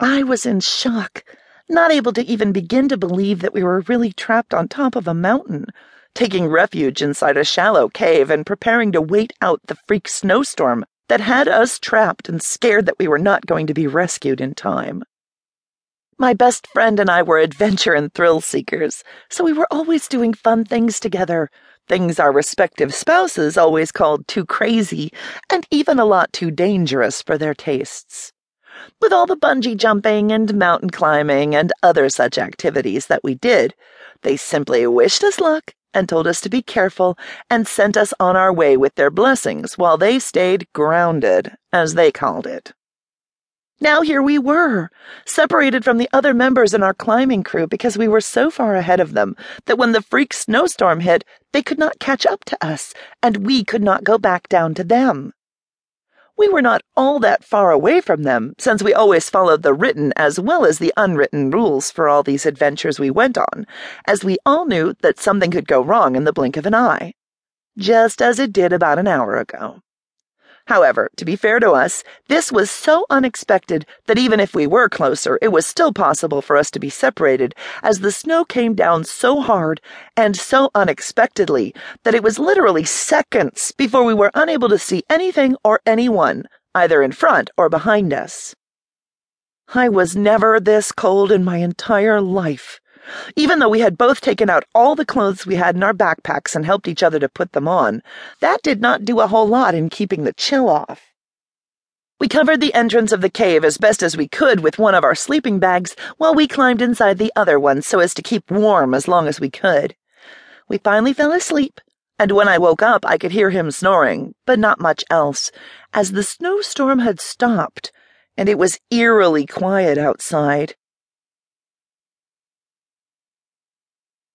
I was in shock, not able to even begin to believe that we were really trapped on top of a mountain, taking refuge inside a shallow cave and preparing to wait out the freak snowstorm that had us trapped and scared that we were not going to be rescued in time. My best friend and I were adventure and thrill seekers, so we were always doing fun things together, things our respective spouses always called too crazy and even a lot too dangerous for their tastes with all the bungee jumping and mountain climbing and other such activities that we did, they simply wished us luck and told us to be careful and sent us on our way with their blessings while they stayed grounded, as they called it. Now here we were, separated from the other members in our climbing crew because we were so far ahead of them that when the freak snowstorm hit, they could not catch up to us, and we could not go back down to them. We were not all that far away from them, since we always followed the written as well as the unwritten rules for all these adventures we went on, as we all knew that something could go wrong in the blink of an eye. Just as it did about an hour ago. However, to be fair to us, this was so unexpected that even if we were closer, it was still possible for us to be separated, as the snow came down so hard and so unexpectedly that it was literally seconds before we were unable to see anything or anyone, either in front or behind us. I was never this cold in my entire life. Even though we had both taken out all the clothes we had in our backpacks and helped each other to put them on, that did not do a whole lot in keeping the chill off. We covered the entrance of the cave as best as we could with one of our sleeping bags while we climbed inside the other one so as to keep warm as long as we could. We finally fell asleep, and when I woke up, I could hear him snoring, but not much else, as the snowstorm had stopped, and it was eerily quiet outside.